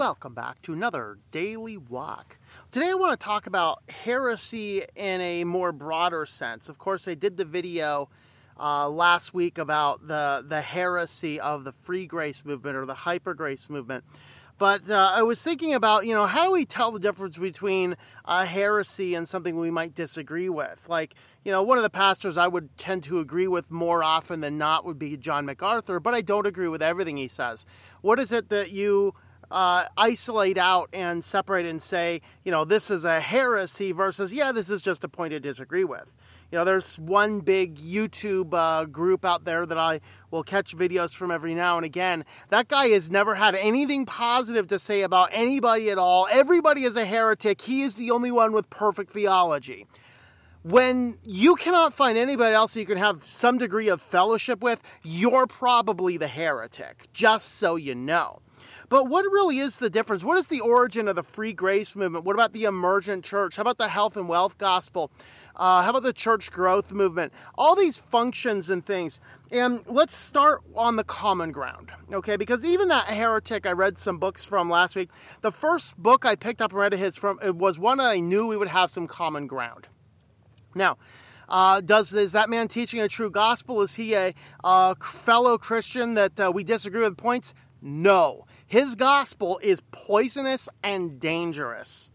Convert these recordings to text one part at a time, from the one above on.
Welcome back to another Daily Walk. Today I want to talk about heresy in a more broader sense. Of course, I did the video uh, last week about the, the heresy of the free grace movement or the hyper grace movement. But uh, I was thinking about, you know, how do we tell the difference between a heresy and something we might disagree with? Like, you know, one of the pastors I would tend to agree with more often than not would be John MacArthur, but I don't agree with everything he says. What is it that you uh, isolate out and separate and say, you know, this is a heresy versus, yeah, this is just a point to disagree with. You know, there's one big YouTube uh, group out there that I will catch videos from every now and again. That guy has never had anything positive to say about anybody at all. Everybody is a heretic. He is the only one with perfect theology when you cannot find anybody else you can have some degree of fellowship with, you're probably the heretic, just so you know. But what really is the difference? What is the origin of the free grace movement? What about the emergent church? How about the health and wealth gospel? Uh, how about the church growth movement? All these functions and things. And let's start on the common ground, okay? Because even that heretic I read some books from last week, the first book I picked up and read of his from it was one I knew we would have some common ground. Now, uh, does is that man teaching a true gospel? Is he a, a fellow Christian that uh, we disagree with points? No. His gospel is poisonous and dangerous.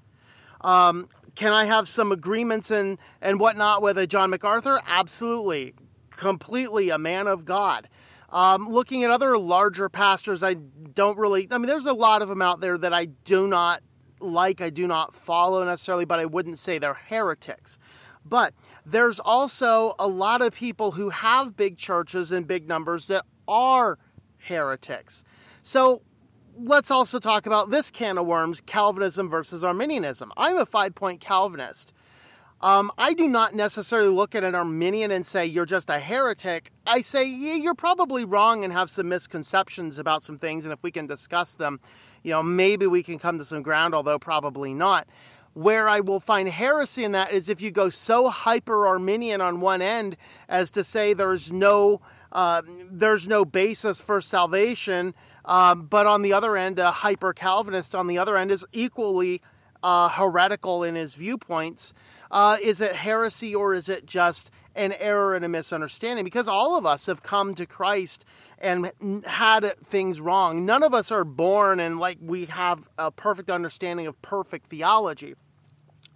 Um, can I have some agreements and, and whatnot with a John MacArthur? Absolutely. Completely a man of God. Um, looking at other larger pastors, I don't really, I mean, there's a lot of them out there that I do not like, I do not follow necessarily, but I wouldn't say they're heretics. But there's also a lot of people who have big churches and big numbers that are heretics. So let's also talk about this can of worms Calvinism versus Arminianism. I'm a five point Calvinist. Um, I do not necessarily look at an Arminian and say you're just a heretic. I say yeah, you're probably wrong and have some misconceptions about some things, and if we can discuss them, you know, maybe we can come to some ground, although probably not. Where I will find heresy in that is if you go so hyper Arminian on one end as to say there's no uh, there's no basis for salvation um, but on the other end, a hyper Calvinist on the other end is equally uh, heretical in his viewpoints. Uh, is it heresy or is it just an error and a misunderstanding? Because all of us have come to Christ and had things wrong. None of us are born and like we have a perfect understanding of perfect theology.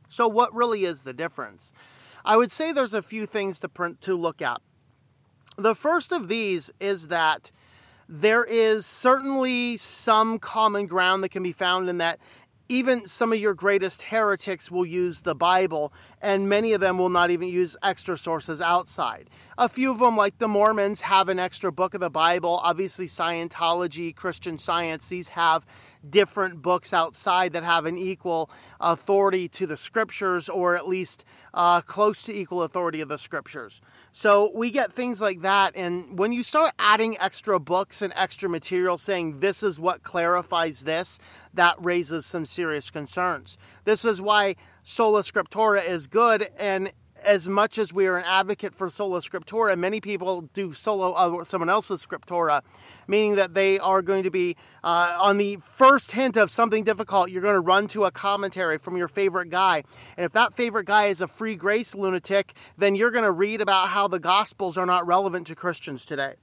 So, what really is the difference? I would say there's a few things to print to look at. The first of these is that there is certainly some common ground that can be found in that even some of your greatest heretics will use the Bible, and many of them will not even use extra sources outside. A few of them, like the Mormons, have an extra book of the Bible. Obviously, Scientology, Christian Science, these have different books outside that have an equal authority to the scriptures, or at least uh, close to equal authority of the scriptures. So we get things like that, and when you start adding extra books and extra material saying this is what clarifies this, that raises some serious concerns. This is why sola scriptura is good, and as much as we are an advocate for sola scriptura, many people do solo uh, someone else's scriptura, meaning that they are going to be uh, on the first hint of something difficult. You're going to run to a commentary from your favorite guy, and if that favorite guy is a free grace lunatic, then you're going to read about how the gospels are not relevant to Christians today.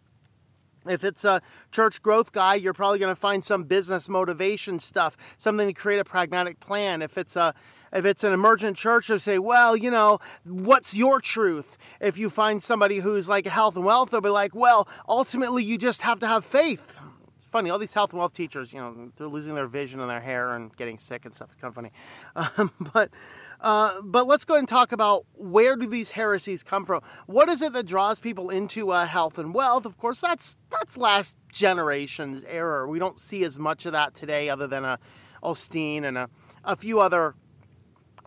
If it's a church growth guy, you're probably going to find some business motivation stuff, something to create a pragmatic plan. If it's a if it's an emergent church, they'll say, well, you know, what's your truth? If you find somebody who's like health and wealth, they'll be like, well, ultimately you just have to have faith. It's funny, all these health and wealth teachers, you know, they're losing their vision and their hair and getting sick and stuff. It's kind of funny. Um, but uh, but let's go and talk about where do these heresies come from? What is it that draws people into uh, health and wealth? Of course, that's that's last generation's error. We don't see as much of that today, other than a Osteen and a, a few other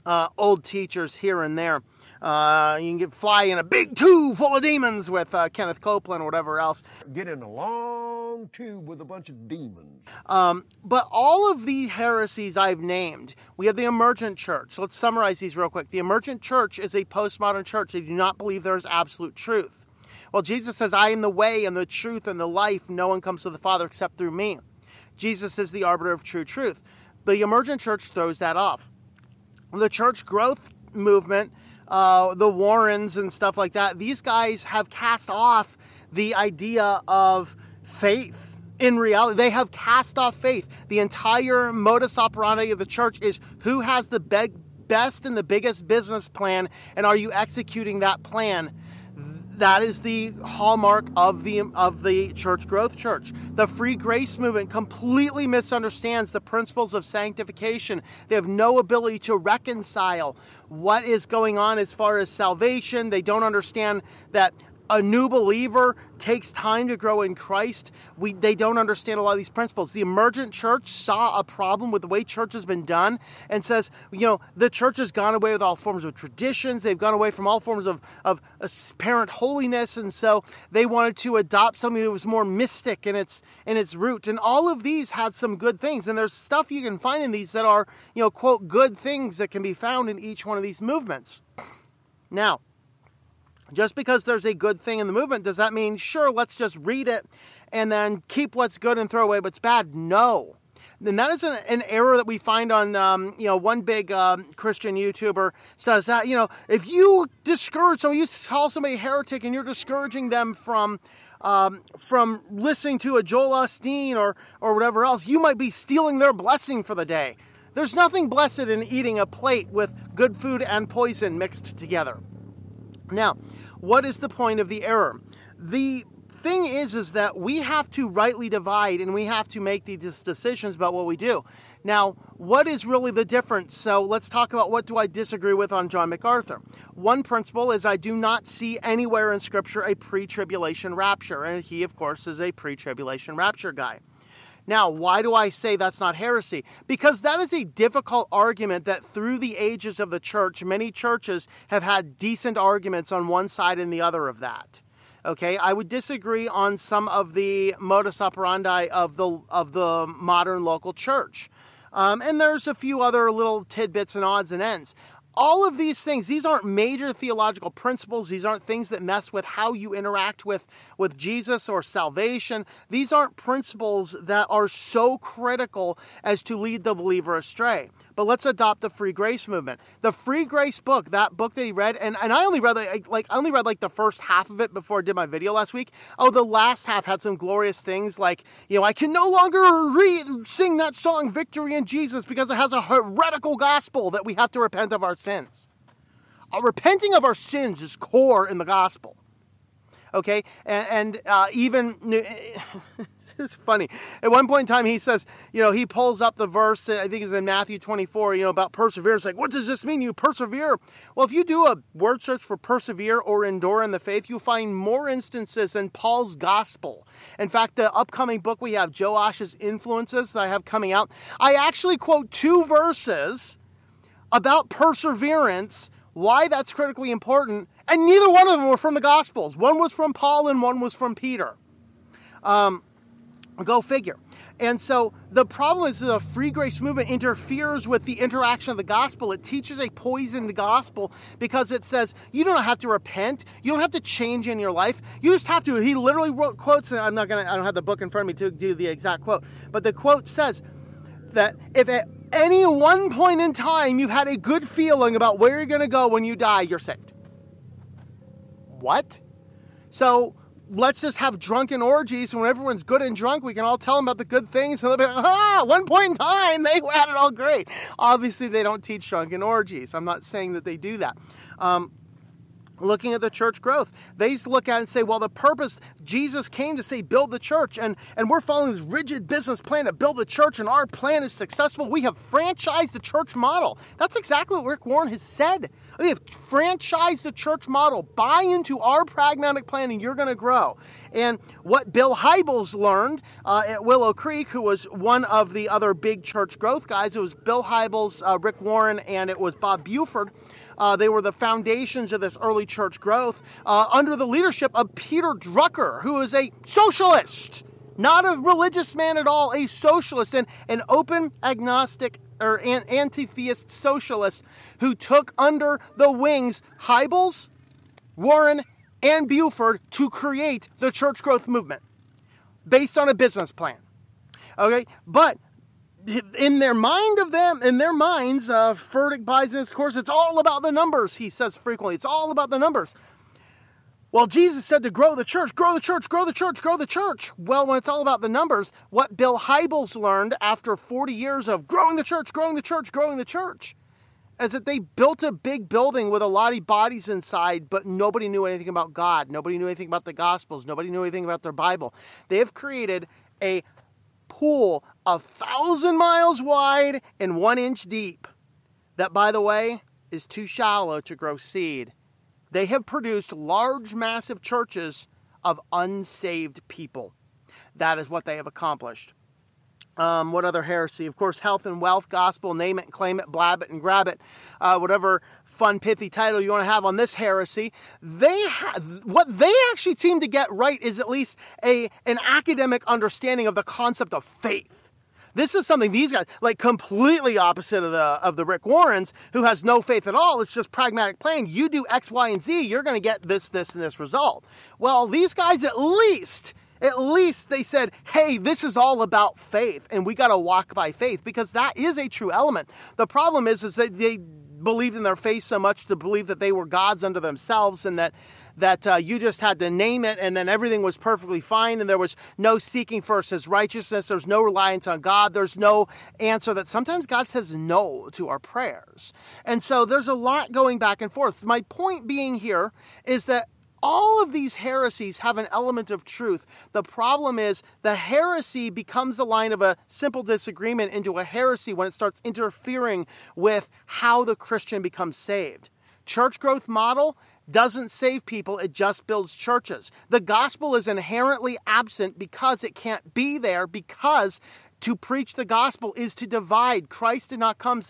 uh, old teachers here and there. Uh, you can get fly in a big tube full of demons with uh, Kenneth Copeland or whatever else. Get in a long tube with a bunch of demons. Um, but all of the heresies I've named, we have the emergent church. Let's summarize these real quick. The emergent church is a postmodern church. They do not believe there is absolute truth. Well, Jesus says, I am the way and the truth and the life. No one comes to the Father except through me. Jesus is the arbiter of true truth. The emergent church throws that off. The church growth movement, uh, the Warrens and stuff like that, these guys have cast off the idea of faith in reality. They have cast off faith. The entire modus operandi of the church is who has the be- best and the biggest business plan, and are you executing that plan? That is the hallmark of the of the church growth church. The free grace movement completely misunderstands the principles of sanctification. They have no ability to reconcile what is going on as far as salvation. They don't understand that a new believer takes time to grow in Christ. We, they don't understand a lot of these principles. The emergent church saw a problem with the way church has been done and says, you know, the church has gone away with all forms of traditions. They've gone away from all forms of, of apparent holiness. And so they wanted to adopt something that was more mystic in its, in its root. And all of these had some good things. And there's stuff you can find in these that are, you know, quote, good things that can be found in each one of these movements. Now, just because there's a good thing in the movement, does that mean, sure, let's just read it and then keep what's good and throw away what's bad? No. And that is an, an error that we find on, um, you know, one big um, Christian YouTuber says that, you know, if you discourage someone, you call somebody heretic and you're discouraging them from, um, from listening to a Joel Osteen or, or whatever else, you might be stealing their blessing for the day. There's nothing blessed in eating a plate with good food and poison mixed together. Now, what is the point of the error? The thing is is that we have to rightly divide and we have to make these decisions about what we do. Now, what is really the difference? So let's talk about what do I disagree with on John MacArthur. One principle is I do not see anywhere in scripture a pre-tribulation rapture and he of course is a pre-tribulation rapture guy. Now, why do I say that's not heresy? Because that is a difficult argument that through the ages of the church, many churches have had decent arguments on one side and the other of that. Okay, I would disagree on some of the modus operandi of the of the modern local church. Um, and there's a few other little tidbits and odds and ends all of these things these aren't major theological principles these aren't things that mess with how you interact with with jesus or salvation these aren't principles that are so critical as to lead the believer astray but let's adopt the free grace movement. The free grace book, that book that he read, and, and I only read like, like I only read like the first half of it before I did my video last week. Oh, the last half had some glorious things like, you know, I can no longer read sing that song Victory in Jesus because it has a heretical gospel that we have to repent of our sins. Uh, repenting of our sins is core in the gospel. Okay, and, and uh, even it's funny. At one point in time, he says, you know, he pulls up the verse, I think it's in Matthew 24, you know, about perseverance. Like, what does this mean? You persevere. Well, if you do a word search for persevere or endure in the faith, you'll find more instances in Paul's gospel. In fact, the upcoming book we have, Joash's Influences, that I have coming out, I actually quote two verses about perseverance, why that's critically important, and neither one of them were from the Gospels. One was from Paul and one was from Peter. Um, Go figure. And so the problem is the free grace movement interferes with the interaction of the gospel. It teaches a poisoned gospel because it says you don't have to repent, you don't have to change in your life. You just have to. He literally wrote quotes, and I'm not gonna. I don't have the book in front of me to do the exact quote, but the quote says that if at any one point in time you've had a good feeling about where you're going to go when you die, you're saved. What? So let's just have drunken orgies and when everyone's good and drunk we can all tell them about the good things and they'll be like ah one point in time they had it all great obviously they don't teach drunken orgies i'm not saying that they do that um, looking at the church growth. They used to look at and say, well, the purpose, Jesus came to say, build the church, and, and we're following this rigid business plan to build the church, and our plan is successful. We have franchised the church model. That's exactly what Rick Warren has said. We have franchised the church model. Buy into our pragmatic plan, and you're going to grow. And what Bill Hybels learned uh, at Willow Creek, who was one of the other big church growth guys, it was Bill Hybels, uh, Rick Warren, and it was Bob Buford uh, they were the foundations of this early church growth uh, under the leadership of Peter Drucker, who is a socialist, not a religious man at all, a socialist and an open agnostic or an anti-theist socialist who took under the wings Hybels, Warren, and Buford to create the church growth movement based on a business plan. Okay, but in their mind of them, in their minds, uh, Furtick buys in his course, it's all about the numbers, he says frequently. It's all about the numbers. Well, Jesus said to grow the church, grow the church, grow the church, grow the church. Well, when it's all about the numbers, what Bill Hybels learned after 40 years of growing the church, growing the church, growing the church, is that they built a big building with a lot of bodies inside, but nobody knew anything about God. Nobody knew anything about the Gospels. Nobody knew anything about their Bible. They have created a pool a thousand miles wide and one inch deep. That, by the way, is too shallow to grow seed. They have produced large, massive churches of unsaved people. That is what they have accomplished. Um, what other heresy? Of course, health and wealth gospel, name it claim it, blab it and grab it, uh, whatever fun, pithy title you want to have on this heresy. They ha- what they actually seem to get right is at least a an academic understanding of the concept of faith. This is something these guys like completely opposite of the of the Rick Warrens who has no faith at all. It's just pragmatic plan. You do X, Y, and Z, you're going to get this, this, and this result. Well, these guys at least at least they said, hey, this is all about faith and we got to walk by faith because that is a true element. The problem is, is that they believed in their faith so much to believe that they were gods unto themselves and that that uh, you just had to name it and then everything was perfectly fine and there was no seeking first his righteousness there's no reliance on god there's no answer that sometimes god says no to our prayers and so there's a lot going back and forth my point being here is that all of these heresies have an element of truth. The problem is the heresy becomes the line of a simple disagreement into a heresy when it starts interfering with how the Christian becomes saved. Church growth model doesn't save people, it just builds churches. The gospel is inherently absent because it can't be there because to preach the gospel is to divide. Christ did not come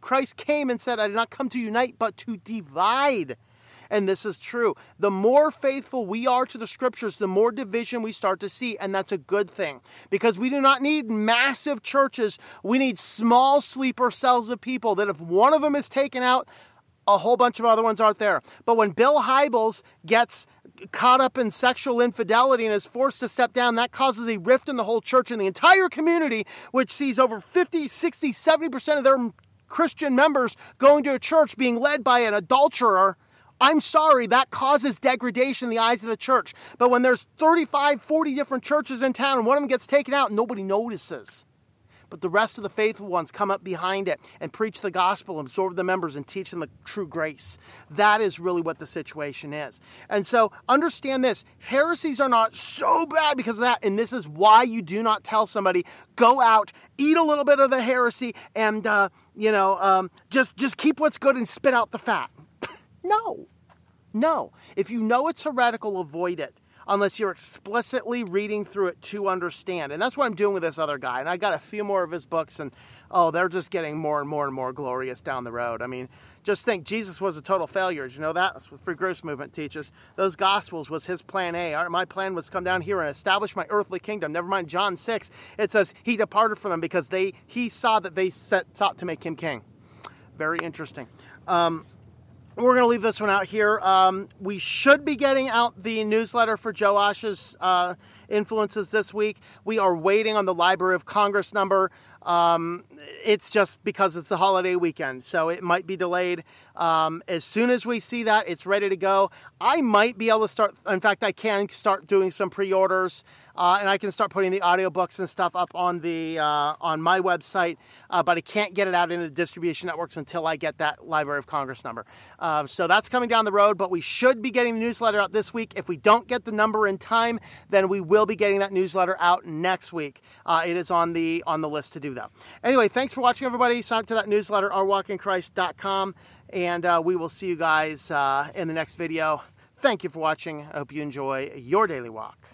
Christ came and said, I did not come to unite but to divide and this is true. The more faithful we are to the scriptures, the more division we start to see, and that's a good thing because we do not need massive churches. We need small sleeper cells of people that if one of them is taken out, a whole bunch of other ones aren't there. But when Bill Hybels gets caught up in sexual infidelity and is forced to step down, that causes a rift in the whole church and the entire community, which sees over 50, 60, 70% of their Christian members going to a church being led by an adulterer I'm sorry, that causes degradation in the eyes of the church. But when there's 35, 40 different churches in town and one of them gets taken out, nobody notices. But the rest of the faithful ones come up behind it and preach the gospel, absorb the members, and teach them the true grace. That is really what the situation is. And so understand this heresies are not so bad because of that. And this is why you do not tell somebody, go out, eat a little bit of the heresy, and, uh, you know, um, just, just keep what's good and spit out the fat. No. No. If you know it's heretical, avoid it unless you're explicitly reading through it to understand. And that's what I'm doing with this other guy. And I got a few more of his books, and oh, they're just getting more and more and more glorious down the road. I mean, just think Jesus was a total failure. Did you know that? That's what Free Grace Movement teaches. Those Gospels was his plan A. My plan was to come down here and establish my earthly kingdom. Never mind John 6. It says he departed from them because they he saw that they set, sought to make him king. Very interesting. Um, we're going to leave this one out here. Um, we should be getting out the newsletter for Joash's uh, influences this week. We are waiting on the Library of Congress number. Um, it's just because it's the holiday weekend, so it might be delayed. Um, as soon as we see that, it's ready to go. I might be able to start, in fact, I can start doing some pre orders. Uh, and I can start putting the audiobooks and stuff up on the uh, on my website, uh, but I can't get it out into the distribution networks until I get that Library of Congress number. Uh, so that's coming down the road, but we should be getting the newsletter out this week. If we don't get the number in time, then we will be getting that newsletter out next week. Uh, it is on the on the list to do that. Anyway, thanks for watching, everybody. Sign up to that newsletter, ourwalkinchrist.com, and uh, we will see you guys in the next video. Thank you for watching. I hope you enjoy your daily walk